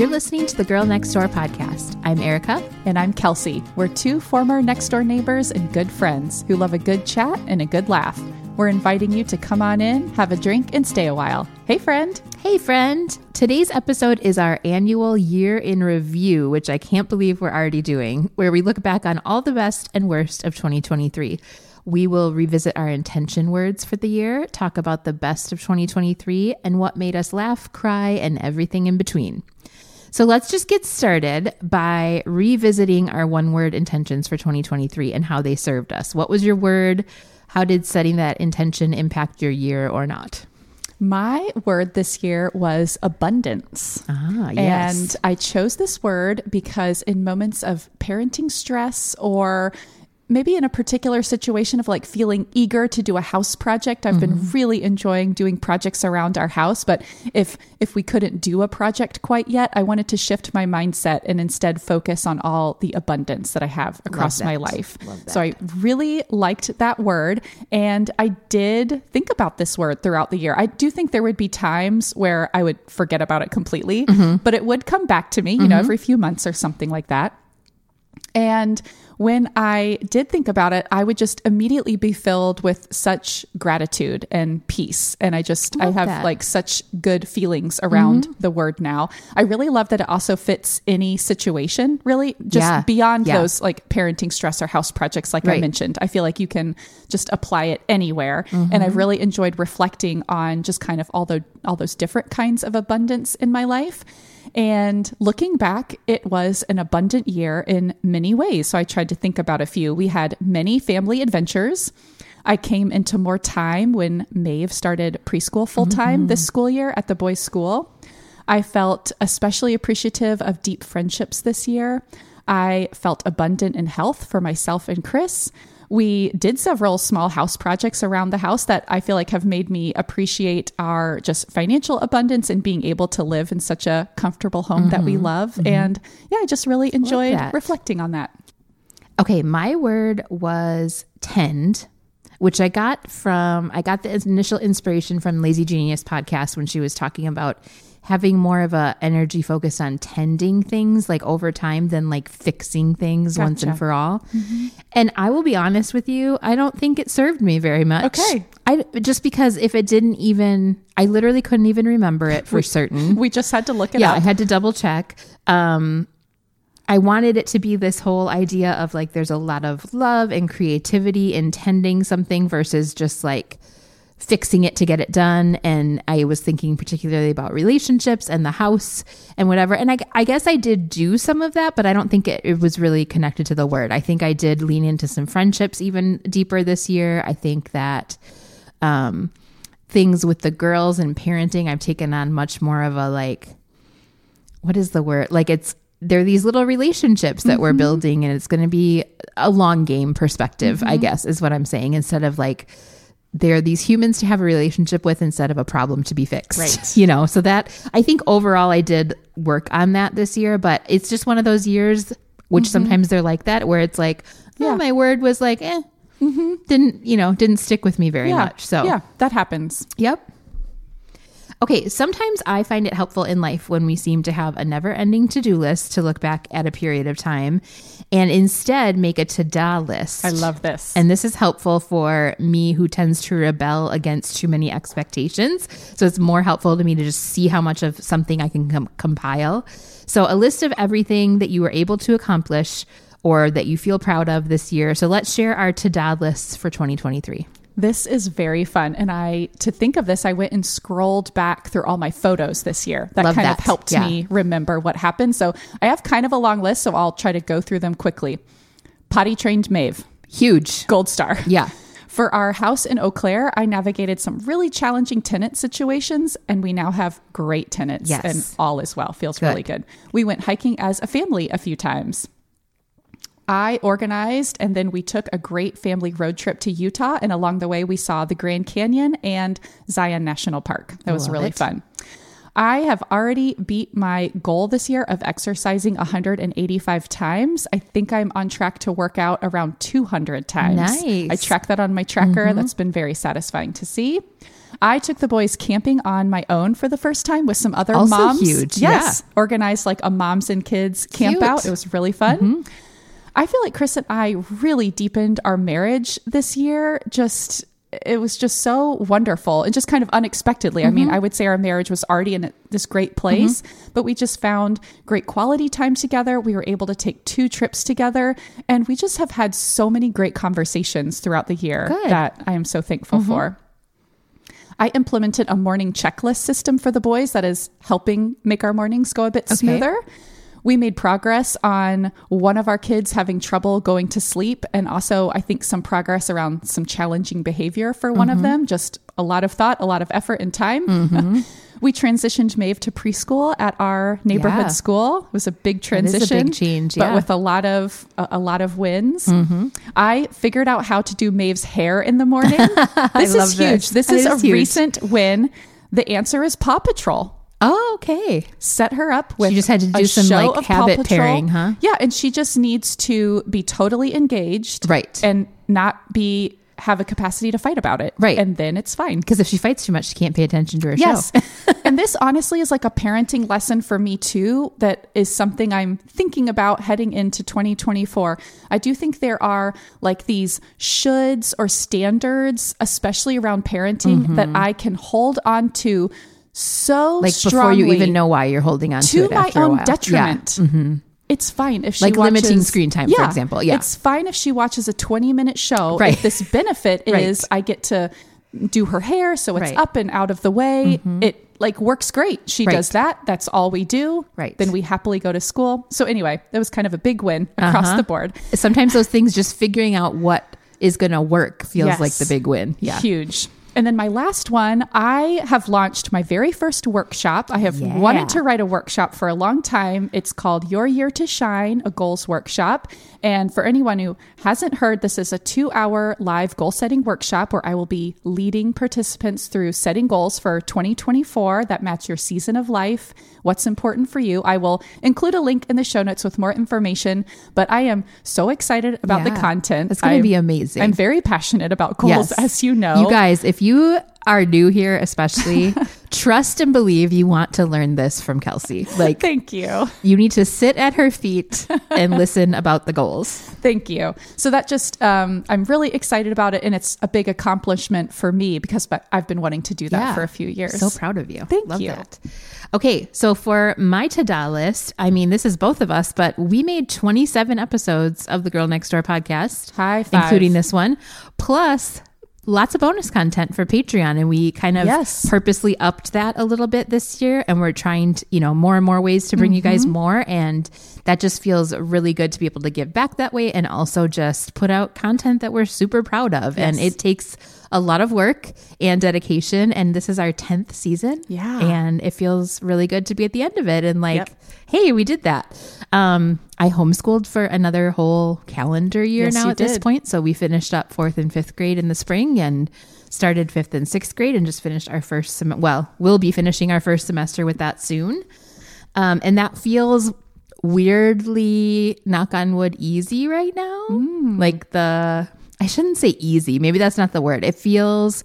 You're listening to the Girl Next Door podcast. I'm Erica. And I'm Kelsey. We're two former next door neighbors and good friends who love a good chat and a good laugh. We're inviting you to come on in, have a drink, and stay a while. Hey, friend. Hey, friend. Today's episode is our annual year in review, which I can't believe we're already doing, where we look back on all the best and worst of 2023. We will revisit our intention words for the year, talk about the best of 2023, and what made us laugh, cry, and everything in between. So let's just get started by revisiting our one word intentions for 2023 and how they served us. What was your word? How did setting that intention impact your year or not? My word this year was abundance. Ah, yes. And I chose this word because in moments of parenting stress or maybe in a particular situation of like feeling eager to do a house project i've mm-hmm. been really enjoying doing projects around our house but if if we couldn't do a project quite yet i wanted to shift my mindset and instead focus on all the abundance that i have across my life so i really liked that word and i did think about this word throughout the year i do think there would be times where i would forget about it completely mm-hmm. but it would come back to me you mm-hmm. know every few months or something like that and when I did think about it, I would just immediately be filled with such gratitude and peace. And I just, I, I have that. like such good feelings around mm-hmm. the word now. I really love that it also fits any situation, really, just yeah. beyond yeah. those like parenting stress or house projects, like right. I mentioned. I feel like you can just apply it anywhere. Mm-hmm. And I've really enjoyed reflecting on just kind of all, the, all those different kinds of abundance in my life. And looking back, it was an abundant year in many ways. So I tried to think about a few. We had many family adventures. I came into more time when Maeve started preschool full time mm-hmm. this school year at the boys' school. I felt especially appreciative of deep friendships this year. I felt abundant in health for myself and Chris we did several small house projects around the house that I feel like have made me appreciate our just financial abundance and being able to live in such a comfortable home mm-hmm. that we mm-hmm. love. Mm-hmm. And yeah, I just really enjoyed reflecting on that. Okay, my word was tend which I got from I got the initial inspiration from Lazy Genius podcast when she was talking about having more of a energy focus on tending things like over time than like fixing things gotcha. once and for all. Mm-hmm. And I will be honest with you, I don't think it served me very much. Okay. I just because if it didn't even I literally couldn't even remember it for we, certain. We just had to look it yeah, up. I had to double check. Um I wanted it to be this whole idea of like there's a lot of love and creativity in tending something versus just like fixing it to get it done. And I was thinking particularly about relationships and the house and whatever. And I, I guess I did do some of that, but I don't think it, it, was really connected to the word. I think I did lean into some friendships even deeper this year. I think that, um, things with the girls and parenting, I've taken on much more of a like, what is the word? Like it's, there are these little relationships that mm-hmm. we're building and it's going to be a long game perspective, mm-hmm. I guess is what I'm saying, instead of like, they're these humans to have a relationship with instead of a problem to be fixed. Right. You know, so that I think overall I did work on that this year, but it's just one of those years, which mm-hmm. sometimes they're like that, where it's like, oh, yeah, my word was like, eh, mm-hmm. didn't, you know, didn't stick with me very yeah. much. So, yeah, that happens. Yep. Okay, sometimes I find it helpful in life when we seem to have a never ending to do list to look back at a period of time and instead make a to da list. I love this. And this is helpful for me who tends to rebel against too many expectations. So it's more helpful to me to just see how much of something I can com- compile. So a list of everything that you were able to accomplish or that you feel proud of this year. So let's share our to da lists for 2023. This is very fun. And I, to think of this, I went and scrolled back through all my photos this year. That Love kind that. of helped yeah. me remember what happened. So I have kind of a long list, so I'll try to go through them quickly. Potty trained Maeve. Huge. Gold star. Yeah. For our house in Eau Claire, I navigated some really challenging tenant situations, and we now have great tenants, yes. and all is well. Feels good. really good. We went hiking as a family a few times. I organized, and then we took a great family road trip to Utah. And along the way, we saw the Grand Canyon and Zion National Park. That was really it. fun. I have already beat my goal this year of exercising 185 times. I think I'm on track to work out around 200 times. Nice. I track that on my tracker. Mm-hmm. That's been very satisfying to see. I took the boys camping on my own for the first time with some other Also moms. huge, Yes. Organized like a moms and kids camp Cute. out. It was really fun. Mm-hmm. I feel like Chris and I really deepened our marriage this year. Just it was just so wonderful and just kind of unexpectedly. I Mm-hmm. mean, I would say our marriage was already in this great place, but we just found great quality time together. We were able to take two trips together, and we just have had so many great conversations throughout the year Good. Mm-hmm. that I am so thankful for. I implemented a morning checklist system for the boys that is helping make our mornings go a bit smoother. We made progress on one of our kids having trouble going to sleep, and also, I think, some progress around some challenging behavior for one Mm-hmm. of them. Just a lot of thought, a lot of effort, and time. we transitioned Maeve to preschool at our neighborhood Yeah. school. It was a big is a transition, big change, but with a lot of a, a lot of wins. Mm-hmm. I figured out how to do Maeve's hair in the morning. This is this. huge. This That is, is a huge. recent win. The answer is Paw Patrol. Oh, okay. Set her up with. just had to do some, like, habit pairing, huh? Yeah, and she just needs to be totally engaged, Right. and not be have a capacity to fight about it, Right. And then it's fine. Because if she fights too much, she can't pay attention to her Yes. show. and this honestly is like a parenting lesson for me too, that is something I'm thinking about heading into 2024. I do think there are like these shoulds or standards, especially around parenting, that mm-hmm. I can hold on to so Mm-hmm. Like before you even know why you're holding on to, to my own detriment. Yeah. Mm-hmm. It's fine if she Like limiting watches- screen time, for example. Yeah. it's fine if she watches a 20 minute show. Right. If this benefit Right. is I get to do her hair so it's Right. up and out of the way. It like works great. She Right. does that. That's all we do. Right. Then we happily go to school. So anyway, that was kind of a big win across Uh-huh. the board. Sometimes those things, just figuring out what is going to work, feels Yes. like the big win. Yeah. Huge. And then my last one, I have launched my very first workshop. I have Yeah. wanted to write a workshop for a long time. It's called Your Year to Shine, a goals workshop. And for anyone who hasn't heard, this is a two hour live goal setting workshop where I will be leading participants through setting goals for 2024 that match your season of life, what's important for you. I will include a link in the show notes with more information, but I am so excited about the content. It's gonna be amazing. I'm very passionate about goals, as you know. You guys, if you are new here, especially, trust and believe you want to learn this from Kelsey. Like, Thank you. you need to sit at her feet and listen about the goals. Thank you. So that just, um, I'm really excited about it. And it's a big accomplishment for me because I've been wanting to do that Yeah. for a few years. So proud of you. Thank Love you. that. Okay, so for my to-do list, I mean, this is both of us, but we made 27 episodes of the Girl Next Door podcast, High five. including this one, plus lots of bonus content for Patreon, and we kind of Yes. purposely upped that a little bit this year, and we're trying to, you know, more and more ways to bring you guys more, and that just feels really good to be able to give back that way, and also just put out content that we're super proud of, and it takes a lot of work and dedication, and this is our 10th season, Yeah. and it feels really good to be at the end of it and like Yep. hey we did that um i homeschooled for another whole calendar year Yes, now at this point. So we finished up fourth and fifth grade in the spring and started fifth and sixth grade and just finished our first sem- well we'll be finishing our first semester with that soon. Um and that feels weirdly knock on wood easy right now. Like the i shouldn't say easy. Maybe that's not the word. It feels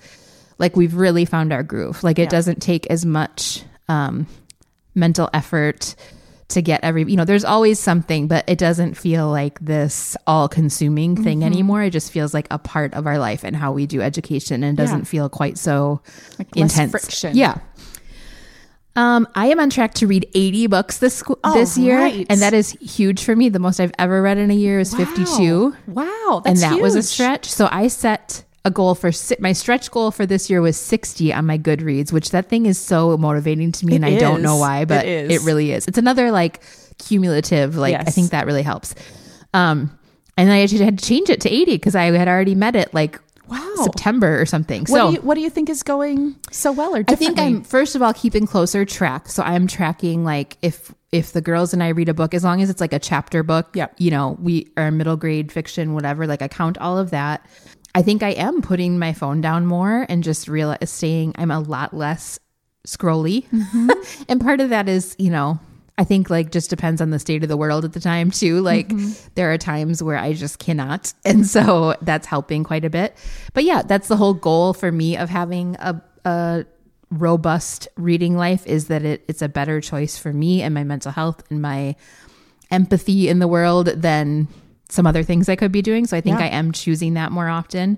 like we've really found our groove. Like it Yeah. doesn't take as much um mental effort to get every you know there's always something but it doesn't feel like this all consuming thing Mm-hmm. anymore it just feels like a part of our life and how we do education and doesn't Yeah. feel quite so Like intense friction. yeah um, I am on track to read 80 books this Oh, this year, right. and that is huge for me. The most I've ever read in a year is 52 Wow. and that was a stretch. So I set a goal for si- my stretch goal for this year was 60 on my Goodreads, which that thing is so motivating to me, It and I don't know why, but It it, is. really is. It's another like cumulative. Like I think that really helps. Um, and I actually had to change it to 80 because I had already met it like Wow. September or something. What, so do you, what do you think is going so well or I think I'm first of all keeping closer track. So I'm tracking like if if the girls and I read a book, as long as it's like a chapter book, Yep. you know, we are middle grade fiction, whatever. Like I count all of that. I think I am putting my phone down more and just realizing I'm a lot less scrolly. Mm-hmm. and part of that is, you know, I think like just depends on the state of the world at the time too. Like mm-hmm. there are times where I just cannot. And so that's helping quite a bit. But yeah, that's the whole goal for me of having a a robust reading life is that it, it's a better choice for me and my mental health and my empathy in the world than some other things I could be doing. So I think Yeah. I am choosing that more often.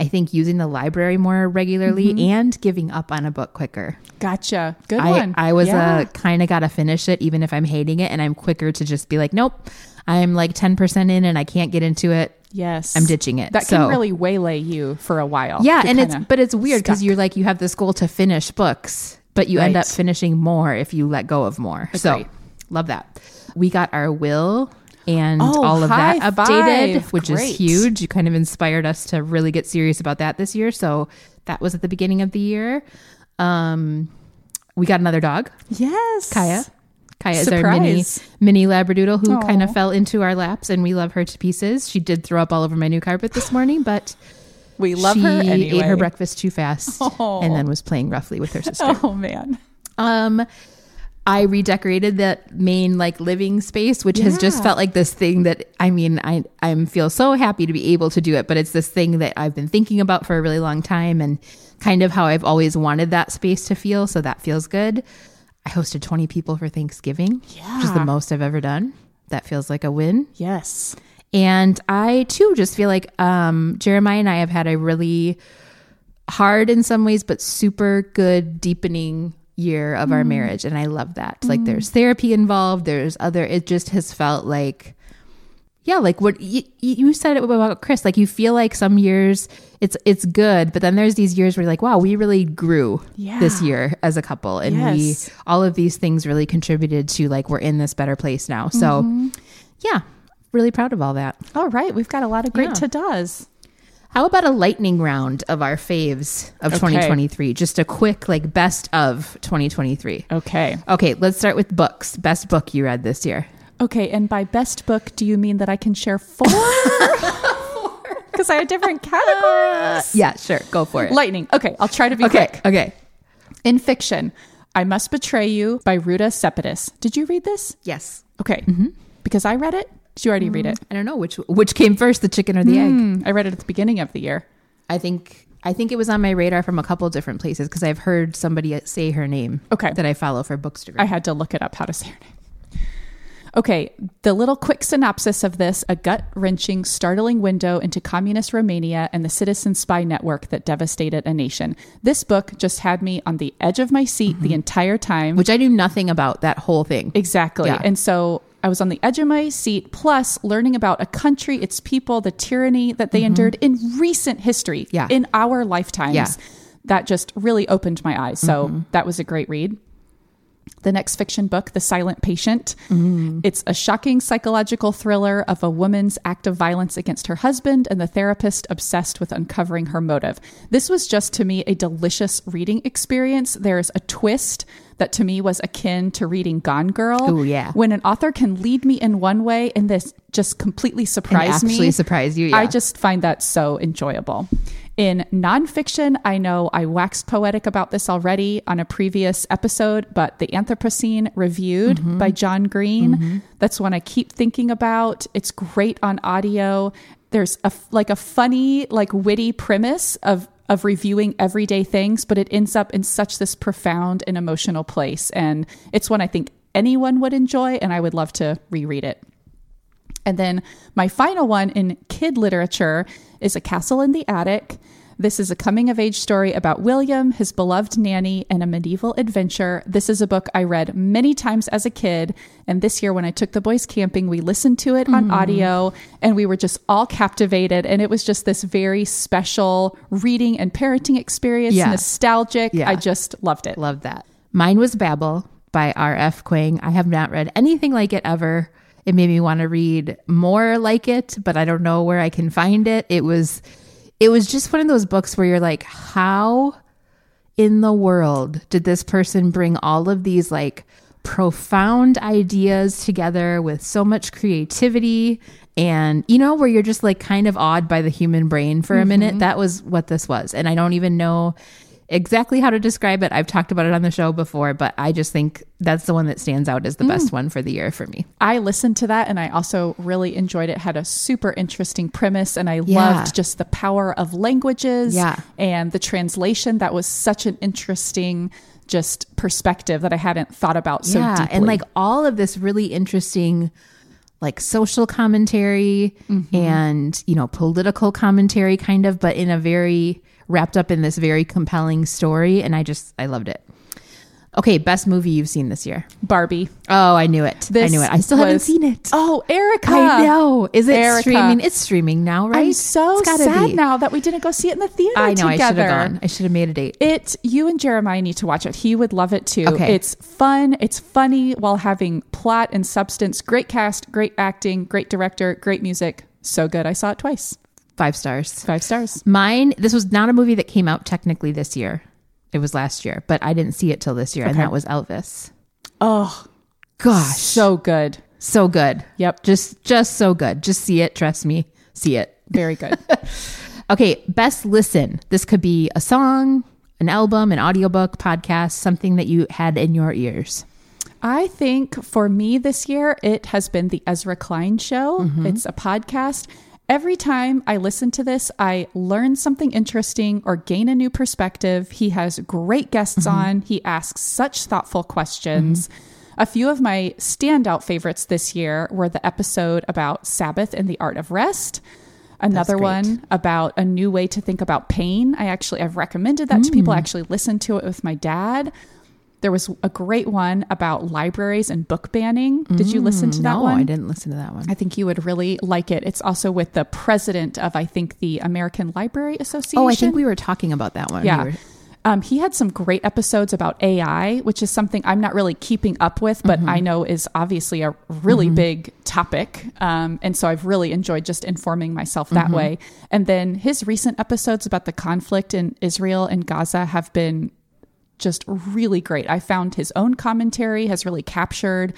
I think using the library more regularly mm-hmm. and giving up on a book quicker. Gotcha. Good I, one. I was uh, Yeah. a kind of got to finish it even if I'm hating it and I'm quicker to just be like, nope, I'm like 10% in and I can't get into it. yes. I'm ditching it. That So- can really waylay you for a while. Yeah, You're and it's but it's weird because you're like you have this goal to finish books, but you end up finishing more if you let go of more. So love that. We got our will and Oh, all of that updated, five. which Great. is huge. You kind of inspired us to really get serious about that this year. So that was at the beginning of the year. Um, we got another dog, Yes. Kaya. Kaya is our mini mini labradoodle who kind of fell into our laps, and we love her to pieces. She did throw up all over my new carpet this morning, but We love she her anyway. ate her breakfast too fast and then was playing roughly with her sister. Oh man. Um, I redecorated that main like living space, which has just felt like this thing that I mean, I I feel so happy to be able to do it, but it's this thing that I've been thinking about for a really long time and kind of how I've always wanted that space to feel. So that feels good. I hosted 20 people for Thanksgiving, which is the most I've ever done. That feels like a win. Yes. And I too just feel like um, Jeremiah and I have had a really hard in some ways, but super good deepening year of our mm-hmm. marriage. And I love that. Like there's mm. therapy involved, there's other, it just has felt like, yeah, like what you, you said it about Chris, like you feel like some years it's, it's good, but then there's these years where you're like, wow, we really grew this year as a couple. And Yes. we, all of these things really contributed to like, we're in this better place now. So mm-hmm. yeah, really proud of all that. All right. We've got a lot of great Yeah. to-dos. How about a lightning round of our faves of Okay. 2023? Just a quick, like, best of 2023. Okay. Okay, let's start with books. Best book you read this year. Okay. And by best book, do you mean that I can share four? Because I have different categories. Yeah, sure. Go for it. Lightning. Okay. I'll try to be okay, quick. okay. In fiction, I Must Betray You by Ruta Sepetys. Did you read this? Yes. Okay. Mm-hmm. Because I read it. Did you already read mm. it? I don't know which which came first, the chicken or the egg. Hmm, I read it at the beginning of the year. I think I think it was on my radar from a couple of different places because I've heard somebody uh, say her name. Okay. That I follow for Bookstagram. I had to look it up how to say her name. Okay, the little quick synopsis of this a gut wrenching, startling window into communist Romania and the citizen spy network that devastated a nation. This book just had me on the edge of my seat the mm-hmm. entire time. which I knew nothing about that whole thing. Exactly. Yeah. And so I was on the edge of my seat, plus learning about a country, its people, the tyranny that they endured in recent history, Mm-hmm. Yeah. in our lifetimes. Yeah. Mm-hmm. That just really opened my eyes. So that was a great read. The next fiction book, The Silent Patient. Mm-hmm. It's a shocking psychological thriller of a woman's act of violence against her husband and the therapist obsessed with uncovering her motive. This was just to me a delicious reading experience. There's a twist that to me was akin to reading Gone Girl. Ooh, yeah. When an author can lead me in one way and this just completely surprise actually me. surprise you, I just find that so enjoyable. In nonfiction, I know I waxed poetic about this already on a previous episode, but The Anthropocene Reviewed Mm-hmm. by John Green. That's one I keep thinking about. It's great on audio. There's a like a funny, like witty premise of of reviewing everyday things, but it ends up in such this profound and emotional place. And it's one I think anyone would enjoy, and I would love to reread it. And then my final one in kid literature is A Castle in the Attic. This is a coming of age story about William, his beloved nanny, and a medieval adventure. This is a book I read many times as a kid. And this year, when I took the boys camping, we listened to it on hmm. audio and we were just all captivated. And it was just this very special reading and parenting experience, Yeah. nostalgic. Yeah. I just loved it. Loved that. Mine was Babel by R.F. Kuang. I have not read anything like it ever. It made me want to read more like it, but I don't know where I can find it. It was it was just one of those books where you're like, how in the world did this person bring all of these like profound ideas together with so much creativity? And you know where you're just like kind of awed by the human brain for a minute? Mm-hmm. That was what this was. And i don't even know exactly how to describe it. I've talked about it on the show before, but I just think that's the one that stands out as the Mm. best one for the year for me. I listened to that and I also really enjoyed it. Had a super interesting premise and I Yeah. loved just the power of languages Yeah. and the translation. That was such an interesting just perspective that I hadn't thought about so yeah, deeply. and like all of this really interesting like social commentary Mm-hmm. and you know political commentary kind of but in a very wrapped up in this very compelling story and I just I loved it. Okay, best movie you've seen this year. Barbie. Oh, I knew it. I knew it. I still haven't seen it. Oh, Erica. I know. Is it Erica. streaming? It's streaming now, right? I'm so sad be. now that we didn't go see it in the theater I know. I should together. have gone. I should have made a date. It you and Jeremiah need to watch it. He would love it too. Okay. It's fun, it's funny while having plot and substance. Great cast, great acting, great director, great music. So good. I saw it twice. Five stars. Five stars. Mine, this was not a movie that came out technically this year. It was last year, but I didn't see it till this year, and that was Elvis. Oh, Gosh, so good. so good. Yep. Just, just so good. Just see it. Trust me. See it. Very good. Okay, best listen. This could be a song, an album, an audiobook, podcast, something that you had in your ears. I think for me this year, it has been the Ezra Klein show. Mm-hmm. It's a podcast. Every time I listen to this, I learn something interesting or gain a new perspective. He has great guests Mm-hmm. on, he asks such thoughtful questions. A few of my standout favorites this year were the episode about Sabbath and the art of rest. Another one about a new way to think about pain. I actually I've recommended that to Mm. people. I actually listened to it with my dad. There was a great one about libraries and book banning. Did you listen to that no, one? No, I didn't listen to that one. I think you would really like it. It's also with the president of, I think, the American Library Association. Oh, I think we were talking about that one. We Yeah. were- Um, he had some great episodes about AI, which is something I'm not really keeping up with, but Mm-hmm. I know is obviously a really big topic. Um, and so I've really enjoyed just informing myself that Mm-hmm. way. And then his recent episodes about the conflict in Israel and Gaza have been just really great. I found his own commentary has really captured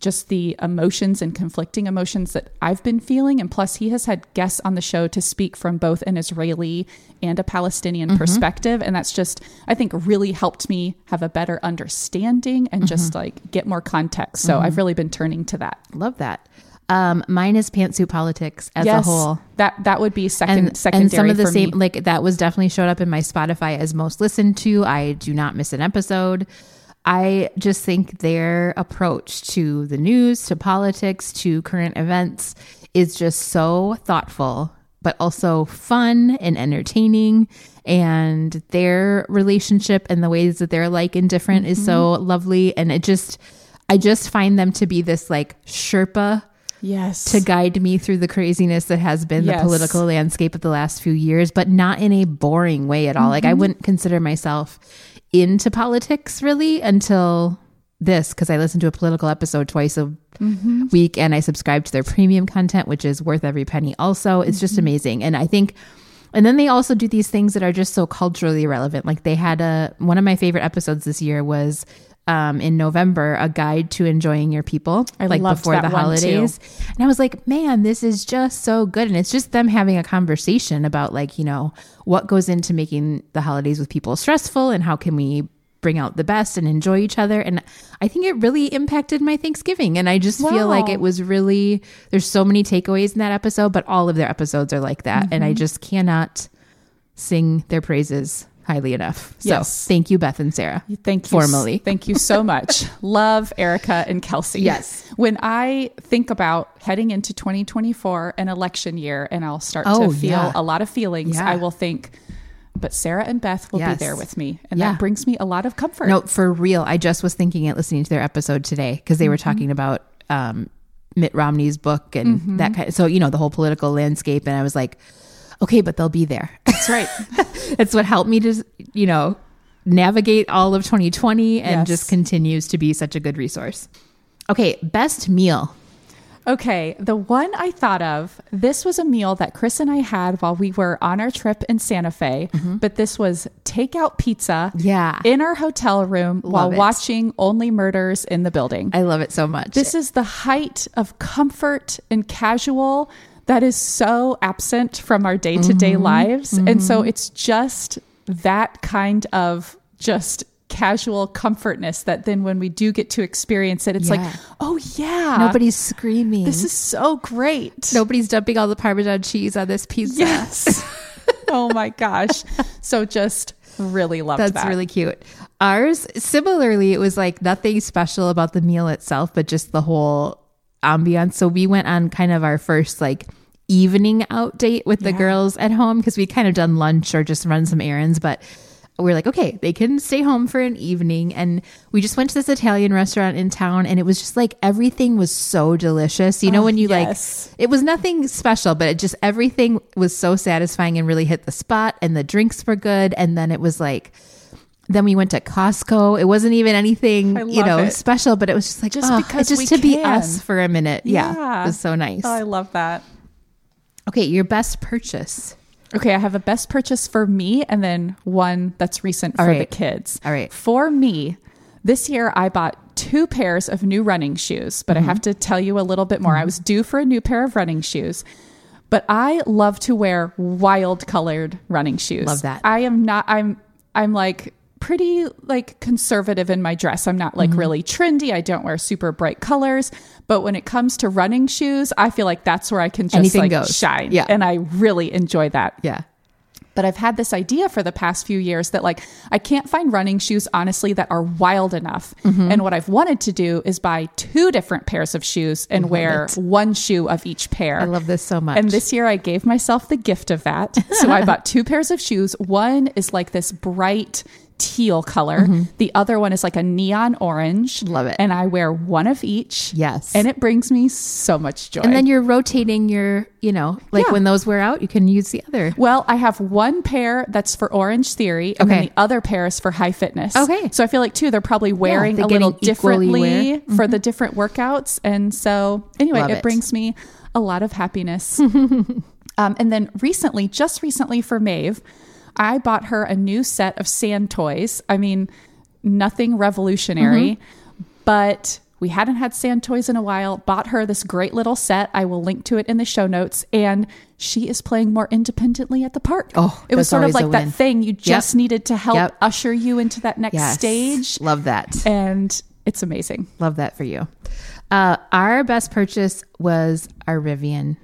just the emotions and conflicting emotions that I've been feeling. And plus, he has had guests on the show to speak from both an Israeli and a Palestinian mm-hmm. perspective. And that's just, I think, really helped me have a better understanding and mm-hmm. just like get more context. So mm-hmm. I've really been turning to that. Love that. Um, mine is pantsuit politics as a whole. That that would be second and, and some of the same me. like that was definitely showed up in my spotify as most listened to. I do not miss an episode. I just think their approach to the news to politics to current events is just so thoughtful but also fun and entertaining. And their relationship and the ways that they're like and different is so lovely. And it just i just find them to be this like sherpa Yes. to guide me through the craziness that has been Yes. the political landscape of the last few years, but not in a boring way at all. Like I Mm-hmm. wouldn't consider myself into politics really until this because I listen to a political episode twice a Mm-hmm. week and I subscribe to their premium content, which is worth every penny. Also, it's just Mm-hmm. amazing, and I think. And then they also do these things that are just so culturally relevant. Like they had a one of my favorite episodes this year was um, in November, a guide to enjoying your people, I like before the holidays. And I was like, man, this is just so good. And it's just them having a conversation about like, you know, what goes into making the holidays with people stressful and how can we bring out the best and enjoy each other. And I think it really impacted my Thanksgiving. And I just feel like it was really, there's so many takeaways in that episode, but all of their episodes are like that. And I Mm-hmm. just cannot sing their praises highly enough. So Yes. thank you, Beth and Sarah. Thank you. Formally. Thank you so much. Love Erica and Kelsey. Yes. When I think about heading into 2024, an election year, and I'll start Oh, to feel yeah. a lot of feelings, Yeah. I will think, but Sarah and Beth will Yes. be there with me. And Yeah. that brings me a lot of comfort. No, for real. I just was thinking it listening to their episode today because they were Mm-hmm. talking about um, Mitt Romney's book and that kind. so you know the whole political landscape, and I was like, okay, but they'll be there. That's right. That's what helped me to you know navigate all of 2020 and Yes. just continues to be such a good resource. Okay, best meal. Okay, the one I thought of, this was a meal that Chris and I had while we were on our trip in Santa Fe, but this was takeout pizza Mm-hmm. Yeah. in our hotel room while it. watching Only Murders in the Building. I love it so much. This is the height of comfort and casual that is so absent from our day to day lives. And so mm-hmm. it's just that kind of just casual comfortness that then when we do get to experience it, it's Yeah. like, oh yeah, Nobody's screaming. This is so great. Nobody's dumping all the Parmesan cheese on this pizza. Yes. oh my gosh. So just really loved That's that. really cute. Ours, similarly, it was like nothing special about the meal itself, but just the whole ambiance. So we went on kind of our first like evening out date with the Yeah. girls at home because we'd kind of done lunch or just run some errands, but we're like, okay, they can stay home for an evening. And we just went to this Italian restaurant in town and it was just like everything was so delicious. You know, Oh, when you yes. like, it was nothing special, but it just everything was so satisfying and really hit the spot. And the drinks were good. And then it was like, then we went to Costco. It wasn't even anything, you know, it. special, but it was just like, Just oh, because just to be us for a minute. Yeah. Yeah. It was so nice. Oh, I love that. okay. Your best purchase. Okay, I have a best purchase for me and then one that's recent for All the kids. All right. For me, this year I bought two pairs of new running shoes, but Mm-hmm. I have to tell you a little bit more. I was due for a new pair of running shoes. But I love to wear wild colored running shoes. Love that. I am not I'm I'm like pretty like conservative in my dress. I'm not Mm-hmm. like really trendy. I don't wear super bright colors, but when it comes to running shoes, I feel like that's where I can just Anything like goes. shine. Yeah. And I really enjoy that. Yeah. But I've had this idea for the past few years that like I can't find running shoes honestly that are wild enough. Mm-hmm. And what I've wanted to do is buy two different pairs of shoes and wear it. one shoe of each pair. I love this so much. And this year I gave myself the gift of that. So I bought two pairs of shoes. One is like this bright teal color. The other one is like a neon orange. Mm-hmm. Love it. And I wear one of each. Yes. And it brings me so much joy. and then you're rotating your, you know, like Yeah. when those wear out, you can use the other. Well, I have one pair that's for Orange Theory, and then Okay. the other pair is for High Fitness. Okay. So I feel like too they're probably wearing they're a little differently. Mm-hmm. for the different workouts, and so anyway, it, it. brings me a lot of happiness. um, and then recently, just recently for Maeve, I bought her a new set of sand toys. I mean, nothing revolutionary, Mm-hmm. but we hadn't had sand toys in a while. Bought her this great little set. I will link to it in the show notes. And she is playing more independently at the park. Oh, it was sort of like that thing you just needed to help Yep. usher you into that next Yes. stage. Love that. And it's amazing. Love that for you. Uh, our best purchase was our Rivian,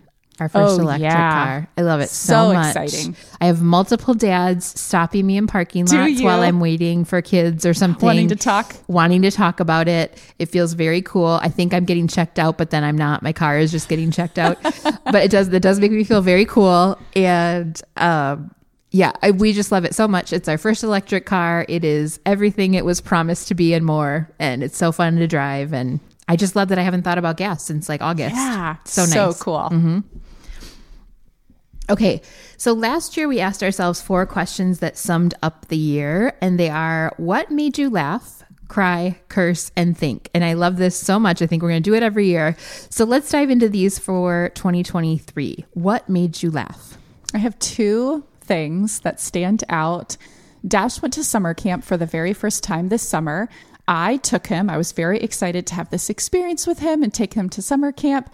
our first Oh, electric yeah. car. I love it so, So much. exciting. I have multiple dads stopping me in parking lots while I'm waiting for kids or something. Wanting to talk? Wanting to talk about it. It feels very cool. I think I'm getting checked out, but then I'm not. My car is just getting checked out. but it does. It does make me feel very cool. And um, yeah, I, we just love it so much. It's our first electric car. It is everything it was promised to be and more. And it's so fun to drive. And I just love that I haven't thought about gas since like August. Yeah. So nice. So cool. Okay, so last year we asked ourselves four questions that summed up the year, and they are what made you laugh, cry, curse, and think? And I love this so much. I think we're going to do it every year. So let's dive into these for 2023. What made you laugh? I have two things that stand out. Dash went to summer camp for the very first time this summer. I took him. I was very excited to have this experience with him and take him to summer camp.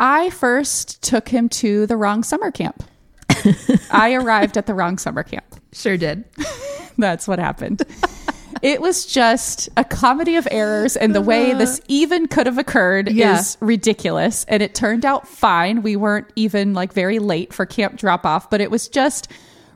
I first took him to the wrong summer camp. I arrived at the wrong summer camp. Sure did. That's what happened. it was just a comedy of errors, and the way uh-huh. this even could have occurred Yeah. is ridiculous. And it turned out fine. We weren't even like very late for camp drop off, but it was just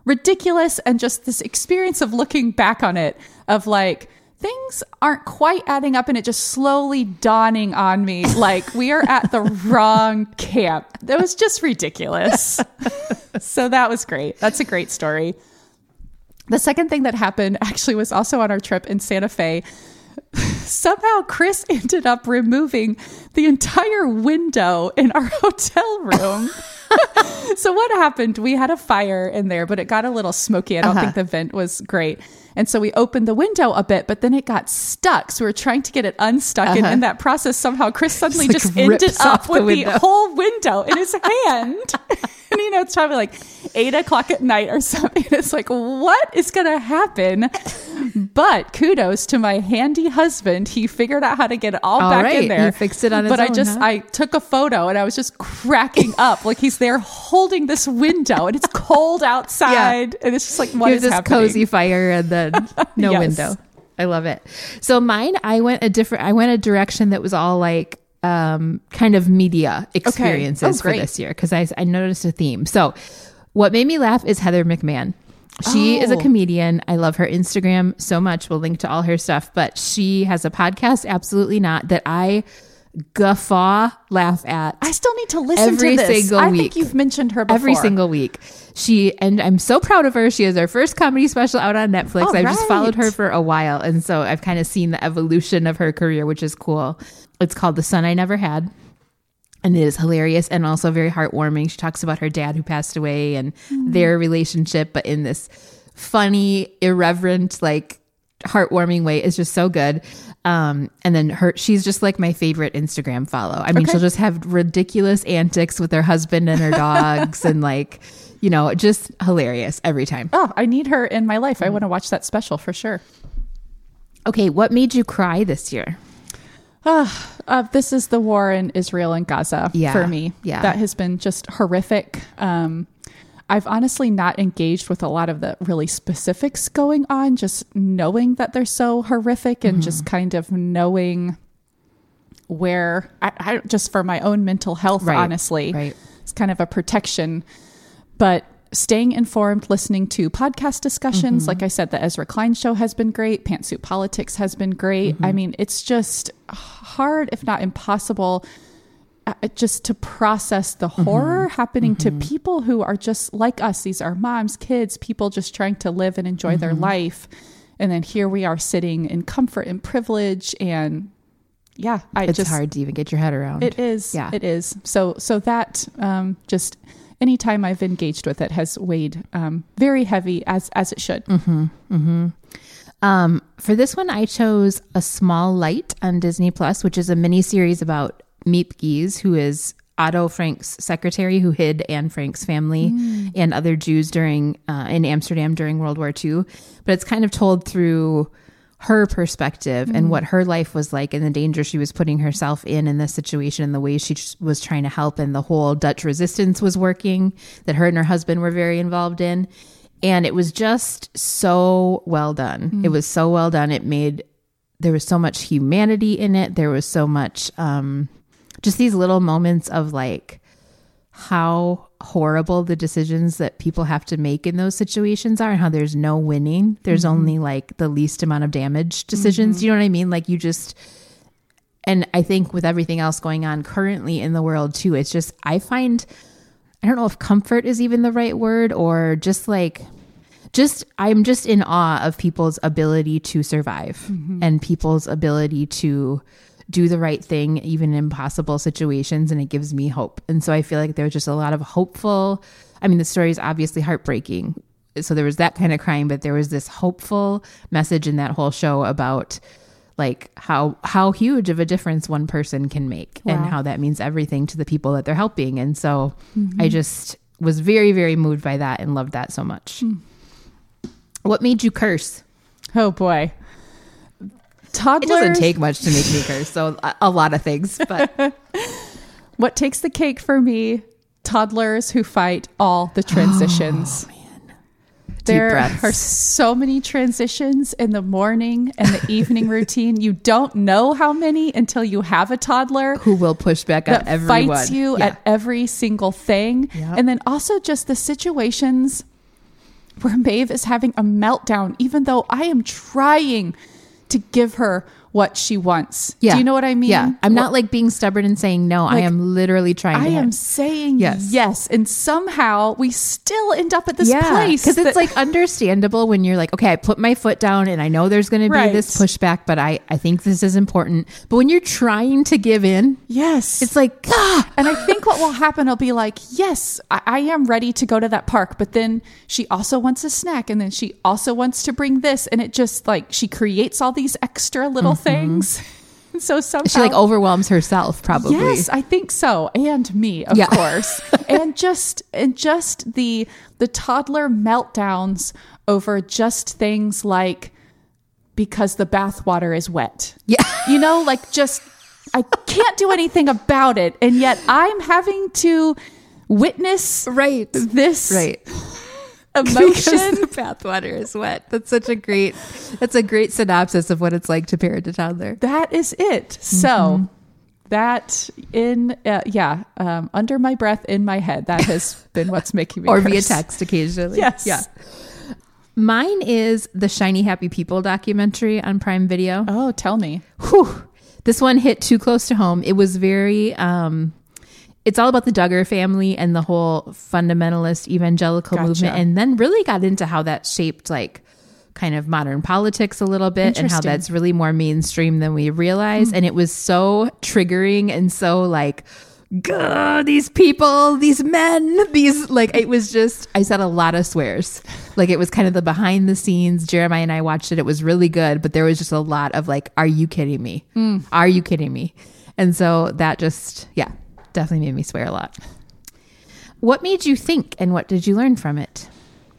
ridiculous. And just this experience of looking back on it, of like, things aren't quite adding up, and it just slowly dawning on me like we are at the wrong camp. That was just ridiculous. so that was great. That's a great story. The second thing that happened actually was also on our trip in Santa Fe. Somehow Chris ended up removing the entire window in our hotel room. so what happened? We had a fire in there, but it got a little smoky. I don't think uh-huh. the vent was great. And so we opened the window a bit, but then it got stuck. So we were trying to get it unstuck. And in uh-huh. that process, somehow Chris suddenly like just rips ended up the with the whole window in his hand. and you know, it's probably like eight o'clock at night or something. It's like, what is going to happen? But kudos to my handy husband. He figured out how to get it all, All back right, in there. he fixed it on his But I just, huh? I took a photo and I was just cracking up. Like he's there holding this window and it's cold outside. And it's just like, what you is have this happening? cozy fire and then no Yes. window. I love it. So mine, I went a different. I went a direction that was all like um kind of media experiences Oh, for this year because I I noticed a theme. So what made me laugh is Heather McMahan. She is a Oh. comedian. I love her Instagram so much. We'll link to all her stuff, but she has a podcast, absolutely not, that I guffaw laugh at I still need to listen Every to this. single I week. think you've mentioned her before. every single week. She and I'm so proud of her. She has her first comedy special out on Netflix. All I've just followed her for a while, and so I've kind of seen the evolution of her career, which is cool. It's called The Son I Never Had. And it is hilarious and also very heartwarming. She talks about her dad who passed away and Hmm. their relationship, but in this funny, irreverent, like heartwarming way. It's just so good. Um, and then her, she's just like my favorite Instagram follow. I mean, Okay. she'll just have ridiculous antics with her husband and her dogs and like, you know, just hilarious every time. Oh, I need her in my life. Mm. I want to watch that special for sure. Okay. What made you cry this year? Uh, this is the war in Israel and Gaza Yeah, for me. yeah. That has been just horrific. Um, I've honestly not engaged with a lot of the really specifics going on, just knowing that they're so horrific and just Mm-hmm. kind of knowing where, I, I just for my own mental health, Right, honestly, right. it's kind of a protection. But staying informed, listening to podcast discussions, Mm-hmm. like I said, the Ezra Klein show has been great. Pantsuit Politics has been great. Mm-hmm. I mean, it's just hard, if not impossible, just to process the Mm-hmm. horror happening to people who are just like us. These are moms, kids, people just trying to live and enjoy their Mm-hmm. life. And then here we are sitting in comfort and privilege. And yeah, I It's just, hard to even get your head around. it is. Yeah. It is. So so that um, just anytime I've engaged with it has weighed um, very heavy as as it should. Um, for this one, I chose A Small Light on Disney Plus, which is a mini series about Miep Gies, who is Otto Frank's secretary who hid Anne Frank's family and other Jews during uh, in Amsterdam during World War II. But it's kind of told through her perspective and what her life was like and the danger she was putting herself in in this situation and the way she was trying to help and the whole Dutch resistance was working that her and her husband were very involved in. And it was just so well done. It was so well done. It made there was so much humanity in it. There was so much um just these little moments of like how horrible the decisions that people have to make in those situations are and how there's no winning. There's mm-hmm. only like the least amount of damage decisions. Mm-hmm. You know what I mean? Like you just and I think with everything else going on currently in the world too, it's just I find I don't know if comfort is even the right word or just like just I'm just in awe of people's ability to survive mm-hmm. and people's ability to do the right thing even in impossible situations and it gives me hope. And so I feel like there's just a lot of hopeful I mean the story is obviously heartbreaking. So there was that kind of crying but there was this hopeful message in that whole show about like how how huge of a difference one person can make and how that means everything to the people that they're helping. And so I mm-hmm. just was very very moved by that and loved that so much. Hmm. What made you curse? Oh boy. It doesn't take much to make me curse, so a, a lot of things. But what takes the cake for me? Toddlers who fight all the transitions. Oh, there breaths. are so many transitions in the morning and the evening routine. You don't know how many until you have a toddler. who will push back at everyone? fights you Yeah. at every single thing. Yep. And then also just the situations where Maeve is having a meltdown, even though I am trying to give her what she wants. yeah. Do you know what I mean? Yeah, I'm not like being stubborn and saying no. I am literally trying. I am saying Yes. yes. And somehow we still end up at this yeah, place. because it's like understandable when you're like, okay, I put my foot down and I know there's going to be Right. this pushback, but I I think this is important. But when you're trying to give in, yes. it's like ah, And I think what will happen, I'll be like, yes, I, I am ready to go to that park. But then she also wants a snack. And then she also wants to bring this. And it just like, she creates all these extra little Mm-hmm. things. so somehow She like overwhelms herself, probably. Yes, I think so. And me, of Yeah. course. and just and just the the toddler meltdowns over just things like because the bathwater is wet. Yeah. You know, like just I can't do anything about it. And yet I'm having to witness Right. this Right. Emotion. Because the bathwater is wet. That's such a great. That's a great synopsis of what it's like to parent a toddler. that is it. So Mm-hmm. that in uh, yeah, um, under my breath in my head. That has been what's making me or via curse. text occasionally. Yes. Yeah. Mine is the Shiny Happy People documentary on Prime Video. Oh, tell me. Whew. This one hit too close to home. It was very um it's all about the Duggar family and the whole fundamentalist evangelical Gotcha. movement and then really got into how that shaped like kind of modern politics a little bit and how that's really more mainstream than we realize and it was so triggering and so like "Gah, these people these men these like it was just i said a lot of swears. Like it was kind of the behind the scenes. Jeremiah and i watched it. It was really good but there was just a lot of like are you kidding me? Hmm. Are you kidding me? And so that just yeah definitely made me swear a lot what made you think and what did you learn from it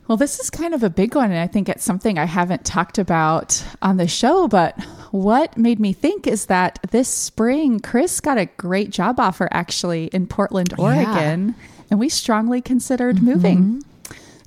Well, this is kind of a big one, and I think it's something I haven't talked about on the show. But what made me think is that this spring, Chris got a great job offer actually in Portland, Oregon, and we strongly considered mm-hmm. moving.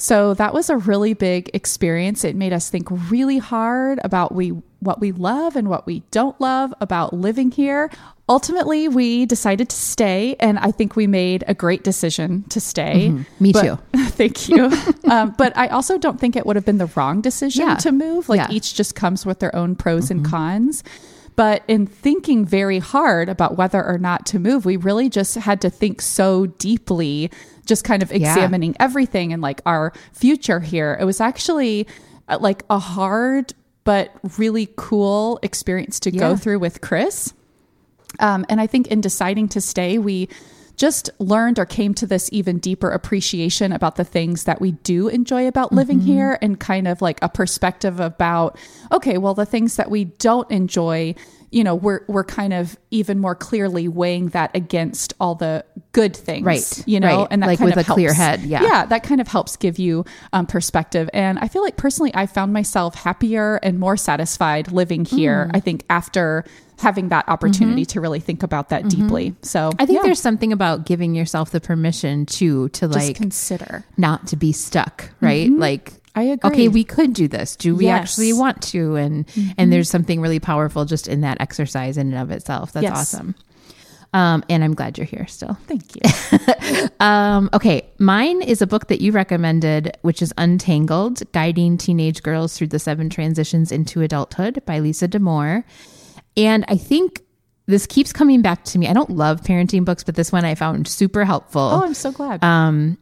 So that was a really big experience. It made us think really hard about we what we love and what we don't love about living here. Ultimately, we decided to stay, and I think we made a great decision to stay. Me But- too. Thank you. um, but I also don't think it would have been the wrong decision Yeah. to move. Like Yeah. Mm-hmm. each just comes with their own pros and cons. But in thinking very hard about whether or not to move, we really just had to think so deeply, just kind of Yeah. examining everything and like our future here. It was actually uh, like a hard but really cool experience to Yeah. go through with Chris. Um, and I think in deciding to stay, we just learned or came to this even deeper appreciation about the things that we do enjoy about living here and kind of like a perspective about, okay, well, the things that we don't enjoy, you know, we're, we're kind of even more clearly weighing that against all the good things, Right, You know, right. and that Like kind with of a clear head, yeah. Yeah. That kind of helps give you um, perspective. And I feel like personally, I found myself happier and more satisfied living here. Mm. I think after having that opportunity to really think about that deeply. So Mm-hmm. I think yeah, there's something about giving yourself the permission to to just like consider. not to be stuck, right? Like I agree. okay, we could do this. Do we Yes. actually want to? And and there's something really powerful just in that exercise in and of itself. That's Yes. awesome. Um, and I'm glad you're here still. Thank you. Um, okay, mine is a book that you recommended, which is Untangled Guiding Teenage Girls Through the Seven Transitions into Adulthood by Lisa Damour. And I think this keeps coming back to me. I don't love parenting books, but this one I found super helpful. Oh, I'm so glad. Um,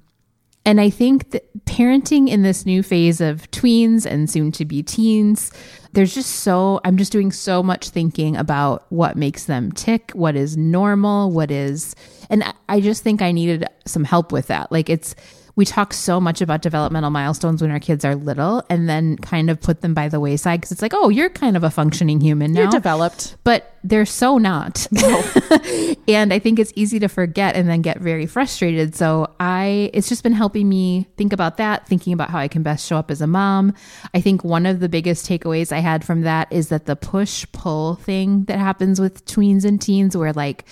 and I think that parenting in this new phase of tweens and soon to be teens, there's just so, I'm just doing so much thinking about what makes them tick, what is normal, what is, and I- I just think I needed some help with that. Like it's, we talk so much about developmental milestones when our kids are little and then kind of put them by the wayside because it's like, oh, you're kind of a functioning human now You're developed. but they're so not. and I think it's easy to forget and then get very frustrated. So I it's just been helping me think about that, thinking about how I can best show up as a mom. I think one of the biggest takeaways I had from that is that the push pull thing that happens with tweens and teens where like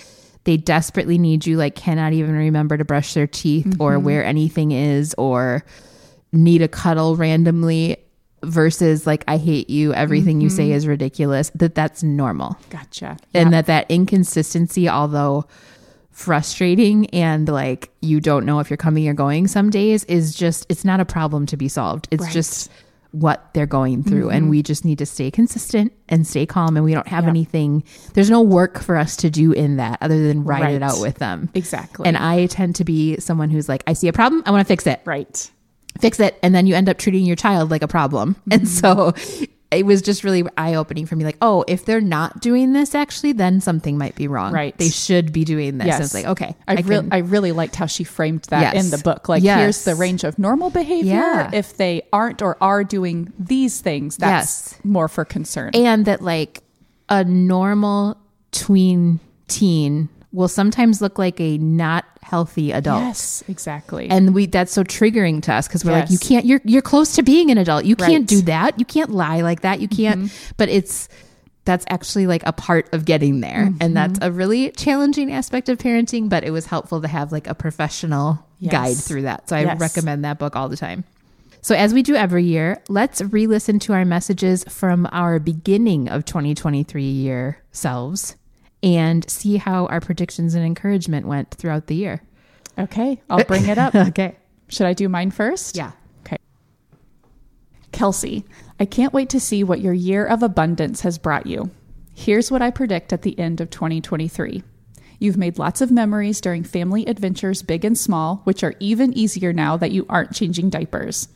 they desperately need you like cannot even remember to brush their teeth or mm-hmm. where anything is or need a cuddle randomly versus like I hate you everything you say mm-hmm. is ridiculous that that's normal. Gotcha. and that that inconsistency although frustrating and like you don't know if you're coming or going some days is just it's not a problem to be solved. It's Right. just what they're going through and mm-hmm. we just need to stay consistent and stay calm and we don't have Yeah. anything there's no work for us to do in that other than write it out with them Exactly. and i tend to be someone who's like i see a problem i want to fix it right. fix it and then you end up treating your child like a problem and mm-hmm. so it was just really eye-opening for me like oh if they're not doing this actually then something might be wrong Right. they should be doing this Yes. and it's like okay I, I can- I really liked how she framed that Yes. in the book. Like, Yes. here's the range of normal behavior. Yeah. If they aren't or are doing these things, that's Yes. more for concern. and that like a normal tween teen will sometimes look like a not healthy adult. Yes, exactly. And we that's so triggering to us because we're like, you can't you're you're close to being an adult. You Right. can't do that. You can't lie like that. You mm-hmm. can't but it's that's actually like a part of getting there. And that's mm-hmm. a really challenging aspect of parenting, but it was helpful to have like a professional Yes. guide through that. So I Yes. recommend that book all the time. So, as we do every year, let's re listen to our messages from our beginning of 2023 year selves and see how our predictions and encouragement went throughout the year. okay, I'll bring it up. Okay. Should I do mine first? Yeah. Okay. Kelsey, I can't wait to see what your year of abundance has brought you. Here's what I predict at the end of 2023. You've made lots of memories during family adventures, big and small, which are even easier now that you aren't changing diapers.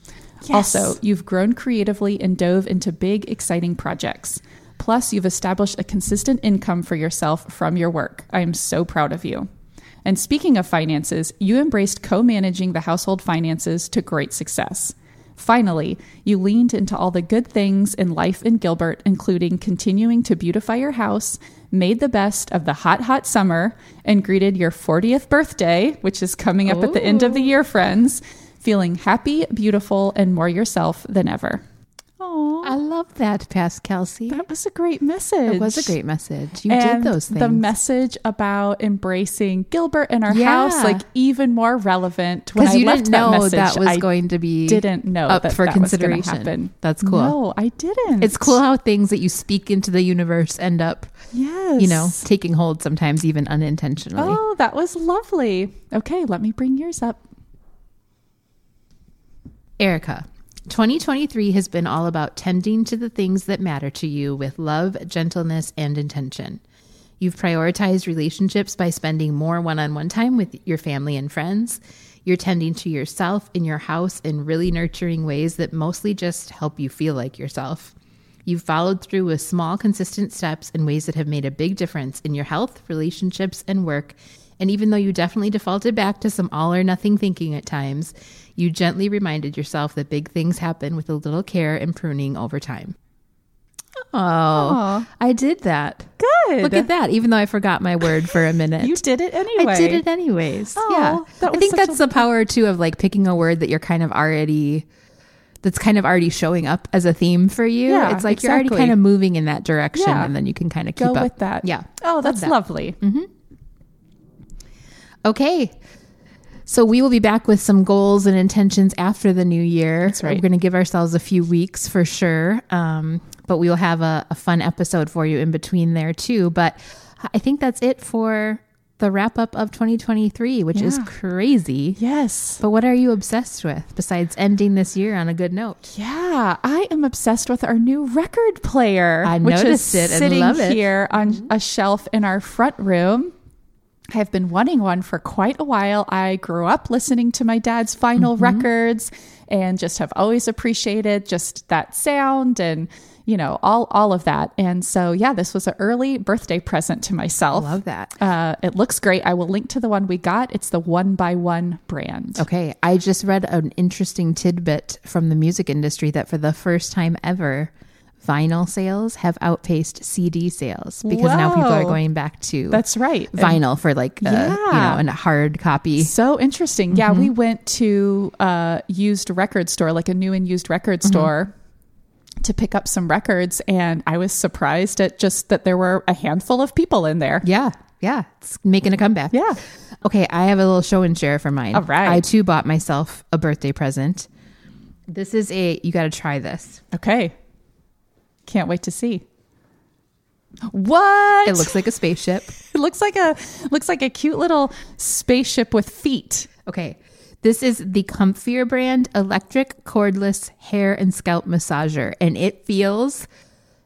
Yes. Also, you've grown creatively and dove into big, exciting projects. Plus, you've established a consistent income for yourself from your work. I am so proud of you. And speaking of finances, you embraced co managing the household finances to great success. Finally, you leaned into all the good things in life in Gilbert, including continuing to beautify your house, made the best of the hot, hot summer, and greeted your 40th birthday, which is coming up at the end of the year, friends, feeling happy, beautiful, and more yourself than ever. Oh, I love that, Past Kelsey. that was a great message. It was a great message. You and did those things. The message about embracing Gilbert in our Yeah. house, like even more relevant. When I you left didn't know that, message, that was I going to be didn't know up that for that consideration. happen. That's cool. No, I didn't. It's cool how things that you speak into the universe end up, Yes. you know, taking hold sometimes even unintentionally. Oh, that was lovely. Okay, let me bring yours up. Erica, 2023 has been all about tending to the things that matter to you with love, gentleness, and intention. You've prioritized relationships by spending more one on one time with your family and friends. You're tending to yourself in your house in really nurturing ways that mostly just help you feel like yourself. You've followed through with small, consistent steps in ways that have made a big difference in your health, relationships, and work. And even though you definitely defaulted back to some all or nothing thinking at times, you gently reminded yourself that big things happen with a little care and pruning over time. Oh, Aw. I did that. Good. Look at that. Even though I forgot my word for a minute. You did it anyway. I did it anyways. Oh, yeah. I think that's a- the power too of like picking a word that you're kind of already that's kind of already showing up as a theme for you. Yeah, it's like you're already kind of moving in that direction Yeah. and then you can kind of keep Go up with that. Yeah. Oh, that's that. lovely. Mm-hmm. Okay. So we will be back with some goals and intentions after the new year. That's right. We're going to give ourselves a few weeks for sure. Um, but we will have a, a fun episode for you in between there too. But I think that's it for the wrap up of 2023, which is crazy. Yes. But what are you obsessed with besides ending this year on a good note? Yeah, I am obsessed with our new record player. I which noticed is it and sitting. Mm-hmm. here on a shelf in our front room. I've been wanting one for quite a while. I grew up listening to my dad's vinyl Mm-hmm. records and just have always appreciated just that sound and you know all all of that. And so yeah, this was an early birthday present to myself. Love that. Uh, it looks great. I will link to the one we got. It's the one by one brand. Okay. I just read an interesting tidbit from the music industry that for the first time ever, vinyl sales have outpaced CD sales because now people are going back to That's right. And- vinyl for like uh, you Yeah. know a hard copy. So interesting. Yeah, mm-hmm. we went to a used record store, like a new and used record mm-hmm. store, to pick up some records, and I was surprised at just that there were a handful of people in there. Yeah, yeah, it's making a comeback. Yeah. Okay, I have a little show and share for mine. All right. I too bought myself a birthday present. This is a you got to try this. Okay. Can't wait to see. What? It looks like a spaceship. It looks like a looks like a cute little spaceship with feet. Okay. This is the Comfier brand electric cordless hair and scalp massager. And it feels,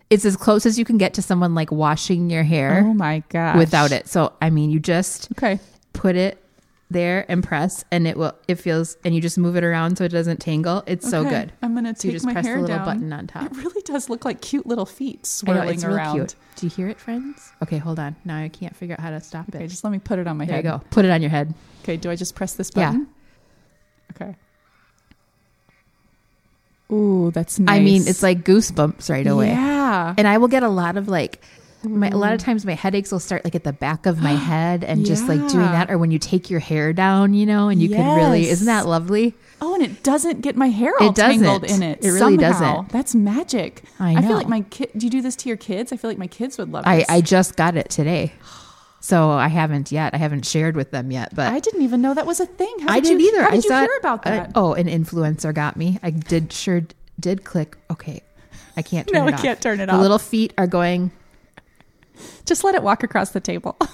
it's as close as you can get to someone like washing your hair Oh my god. without it. So, I mean, you just Okay. put it there and press, and it will, it feels, and you just move it around so it doesn't tangle. It's so good. I'm gonna So you take just my press the hair little down. button on top. It really does look like cute little feet I know, swirling it's around. cute. Do you hear it, friends? Okay, hold on. Now I can't figure out how to stop it. Okay, it. just let me put it on my There you head. go. Put it on your head. Okay, do I just press this button? Yeah. Okay. Ooh, that's nice. I mean, it's like goosebumps right away. Yeah. And I will get a lot of like my, a lot of mm. times my headaches will start like at the back of my head and just like doing that or when you take your hair down you know and you can really isn't that lovely Oh, and it doesn't get my hair all It doesn't. tangled in it. It really somehow. doesn't. That's magic. I feel like my kid. Do you do this to your kids? I feel like my kids would love I, this. I just got it today so i haven't yet i haven't shared with them yet but I didn't even know that was a thing. How I did you, either. How did I you saw hear it- about I- that? oh, an influencer got me. I did sure did click. Okay, I can't turn No, it I off. can't turn it the off. little feet are going. Just let it walk across the table.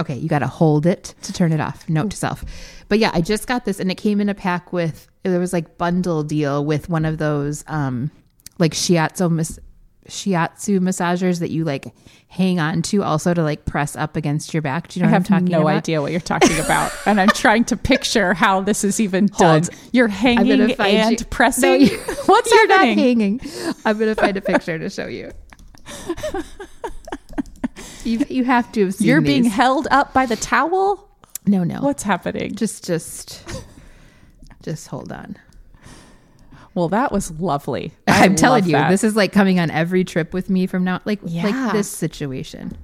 Okay, you got to hold it to turn it off. Note to self. But yeah, I just got this, and it came in a pack with. There was like bundle deal with one of those um like shiatsu mas- shiatsu massagers that you like hang on to also to like press up against your back. Do you know I what I'm have talking no about? idea what you're talking about, and I'm trying to picture how this is even done. Hold. You're hanging and you. pressing. No, you- What's You're happening? not hanging. I'm gonna find a picture to show you. You you have to have seen You're being these. held up by the towel. no no. What's happening? just just just hold on. Well, that was lovely. I I'm telling you, that. this is like coming on every trip with me from now like Yeah. like this situation.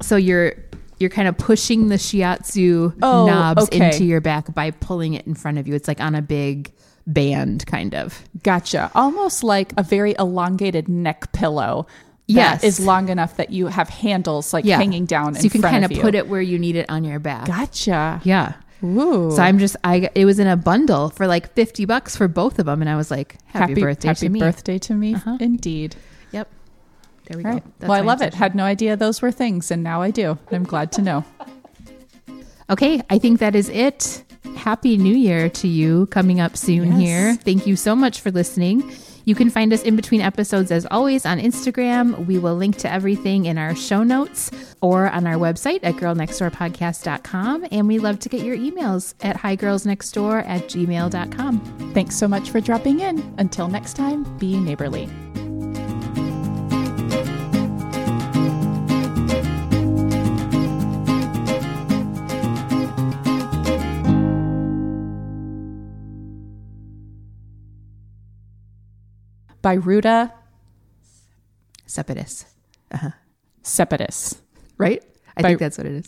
So you're you're kind of pushing the shiatsu Oh, knobs okay. into your back by pulling it in front of you. It's like on a big band kind of. Gotcha. Almost like a very elongated neck pillow. Yes. Is long enough that you have handles like Yeah. hanging down. So you can kind of you. put it where you need it on your back. Gotcha. Yeah. Ooh. So I'm just I it was in a bundle for like 50 bucks for both of them and I was like happy, birthday happy to me. Happy birthday to me. Uh-huh. Indeed. Yep. There we All go. right. That's well, I love it. Had no idea those were things, and now I do. I'm glad to know. Okay, I think that is it. Happy New Year to you coming up soon Yes. here. Thank you so much for listening. You can find us in between episodes as always on Instagram. We will link to everything in our show notes or on our website at girlnextdoorpodcast.com. And we love to get your emails at higirlsnextdoor at gmail.com. Thanks so much for dropping in. Until next time, be neighborly. By Ruta Sepetys. Uh-huh. Sepetys. Right? I By- think that's what it is.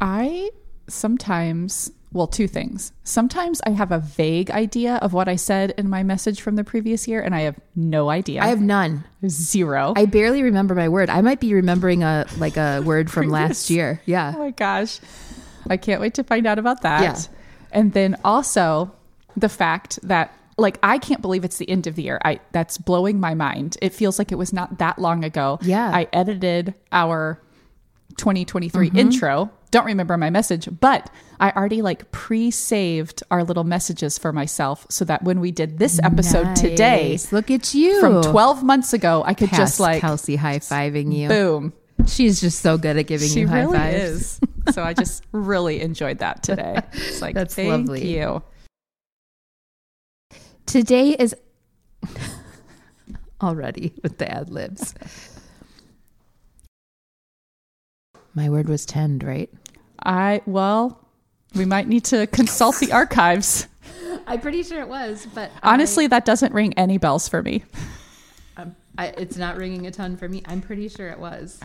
I sometimes, well, two things. Sometimes I have a vague idea of what I said in my message from the previous year, and I have no idea. I have none. zero. I barely remember my word. I might be remembering a like a word from last year. Yeah. oh my gosh. I can't wait to find out about that. Yeah. And then also the fact that like I can't believe it's the end of the year. I that's blowing my mind. It feels like it was not that long ago. Yeah. I edited our 2023 Mm-hmm. intro. Don't remember my message, but I already like pre-saved our little messages for myself so that when we did this episode today Look at you. from 12 months ago, I could Past just like Kelsey high fiving you. boom. She's just so good at giving She you high really fives. is. So I just really enjoyed that today. It's like That's thank lovely. you. Today is already with the ad libs. My word was tend, right? I well, we might need to consult the archives. I'm pretty sure it was, but Honestly, that doesn't ring any bells for me. Um, I, it's not ringing a ton for me. I'm pretty sure it was.